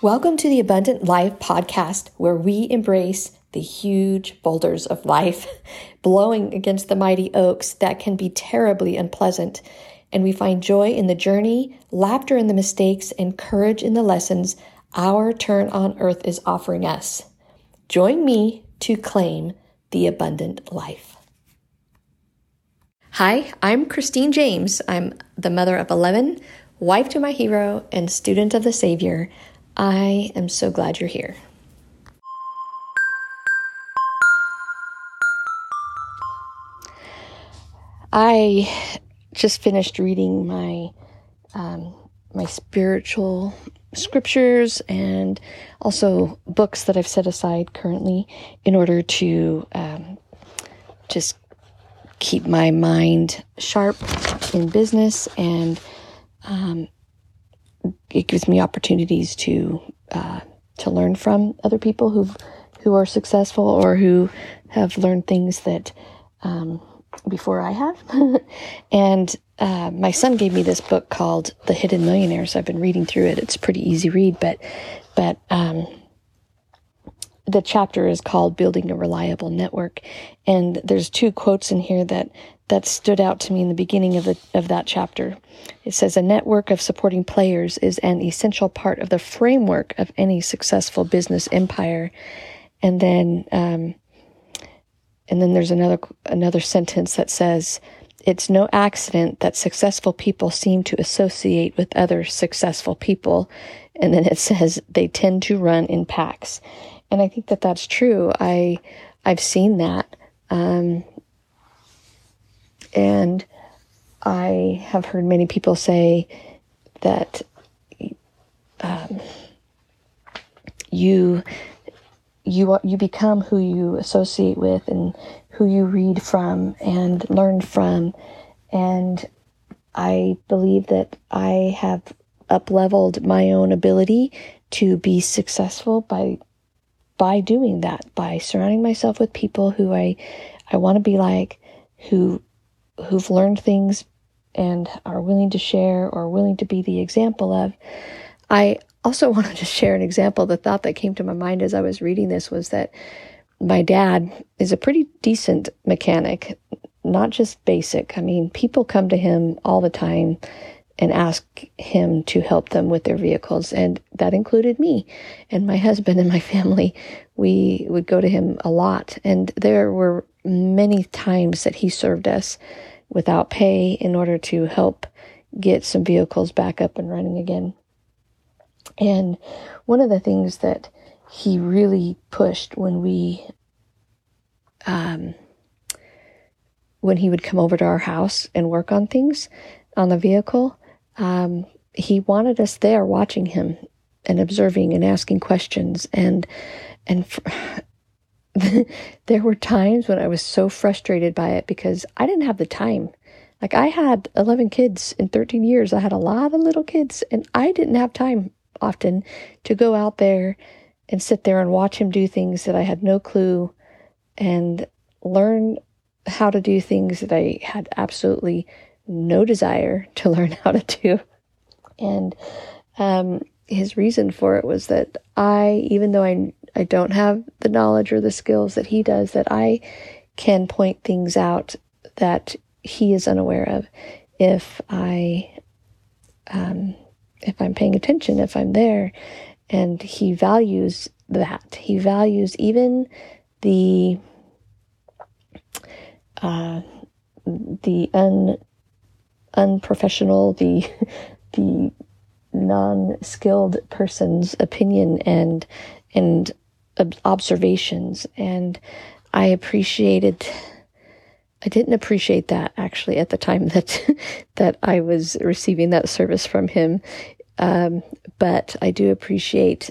Welcome to the Abundant Life podcast, where we embrace the huge boulders of life, blowing against the mighty oaks that can be terribly unpleasant. And we find joy in the journey, laughter in the mistakes, and courage in the lessons our turn on earth is offering us. Join me to claim the abundant life. Hi, I'm Christine James. I'm the mother of 11, wife to my hero, and student of the Savior. I am so glad you're here. I just finished reading my um, my spiritual scriptures and also books that I've set aside currently in order to um, just keep my mind sharp in business and um, it gives me opportunities to uh, to learn from other people who who are successful or who have learned things that um, before I have. and uh, my son gave me this book called The Hidden Millionaires. I've been reading through it. It's pretty easy read, but but um, the chapter is called Building a Reliable Network, and there's two quotes in here that that stood out to me in the beginning of the of that chapter. It says a network of supporting players is an essential part of the framework of any successful business empire. And then um, and then there's another another sentence that says it's no accident that successful people seem to associate with other successful people. And then it says they tend to run in packs. And I think that that's true. I I've seen that. Um, and I have heard many people say that um, you you you become who you associate with and who you read from and learn from. And I believe that I have up leveled my own ability to be successful by by doing that by surrounding myself with people who I I want to be like who who've learned things and are willing to share or willing to be the example of. I also wanted to share an example. The thought that came to my mind as I was reading this was that my dad is a pretty decent mechanic, not just basic. I mean, people come to him all the time and ask him to help them with their vehicles. And that included me and my husband and my family. We would go to him a lot. And there were many times that he served us without pay in order to help get some vehicles back up and running again. And one of the things that he really pushed when we, um, when he would come over to our house and work on things on the vehicle, um, he wanted us there watching him and observing and asking questions and and there were times when I was so frustrated by it because I didn't have the time. Like I had 11 kids in 13 years. I had a lot of little kids and I didn't have time often to go out there and sit there and watch him do things that I had no clue and learn how to do things that I had absolutely no desire to learn how to do. And um, his reason for it was that I, even though I I don't have the knowledge or the skills that he does, that I can point things out that he is unaware of if I um, if I'm paying attention, if I'm there, and he values that. He values even the uh, the un unprofessional, the the non-skilled person's opinion and and observations. And I appreciated I didn't appreciate that actually at the time that that I was receiving that service from him. Um, but I do appreciate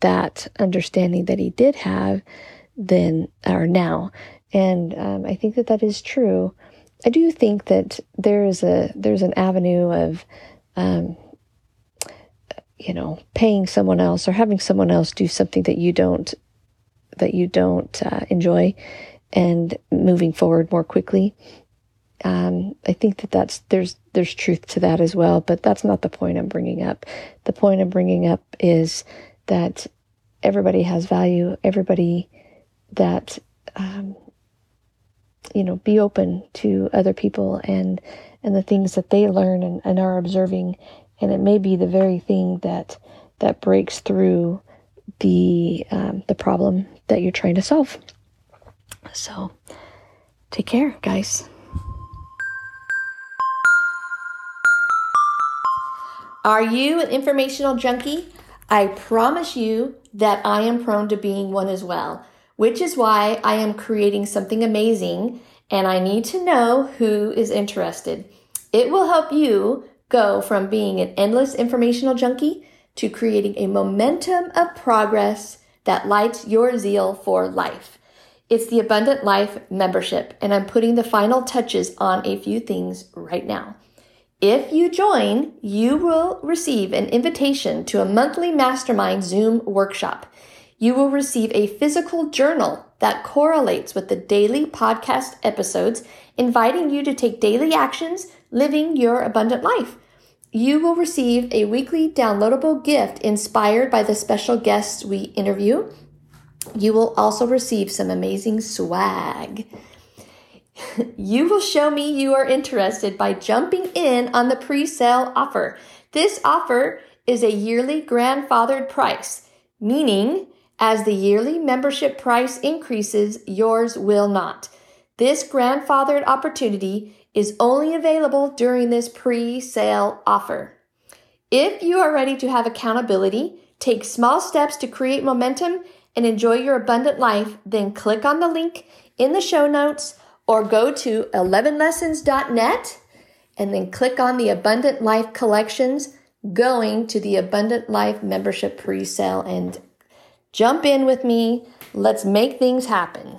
that understanding that he did have then or now. And um, I think that that is true. I do think that there is a there's an avenue of um, you know, paying someone else or having someone else do something that you don't that you don't uh, enjoy and moving forward more quickly. Um, I think that that's there's there's truth to that as well, but that's not the point I'm bringing up. The point I'm bringing up is that everybody has value, everybody that, um, you know, be open to other people and, and the things that they learn and, and are observing. And it may be the very thing that, that breaks through the, um, the problem that you're trying to solve. So take care, guys. Are you an informational junkie? I promise you that I am prone to being one as well, which is why I am creating something amazing and I need to know who is interested. It will help you go from being an endless informational junkie to creating a momentum of progress that lights your zeal for life. It's the Abundant Life membership, and I'm putting the final touches on a few things right now. If you join, you will receive an invitation to a monthly mastermind Zoom workshop. You will receive a physical journal that correlates with the daily podcast episodes, inviting you to take daily actions living your abundant life. You will receive a weekly downloadable gift inspired by the special guests we interview. You will also receive some amazing swag you will show me you are interested by jumping in on the pre sale offer. This offer is a yearly grandfathered price, meaning as the yearly membership price increases, yours will not. This grandfathered opportunity is only available during this pre sale offer. If you are ready to have accountability, take small steps to create momentum, and enjoy your abundant life, then click on the link in the show notes or go to 11lessons.net and then click on the Abundant Life collections going to the Abundant Life membership pre-sale and jump in with me. Let's make things happen.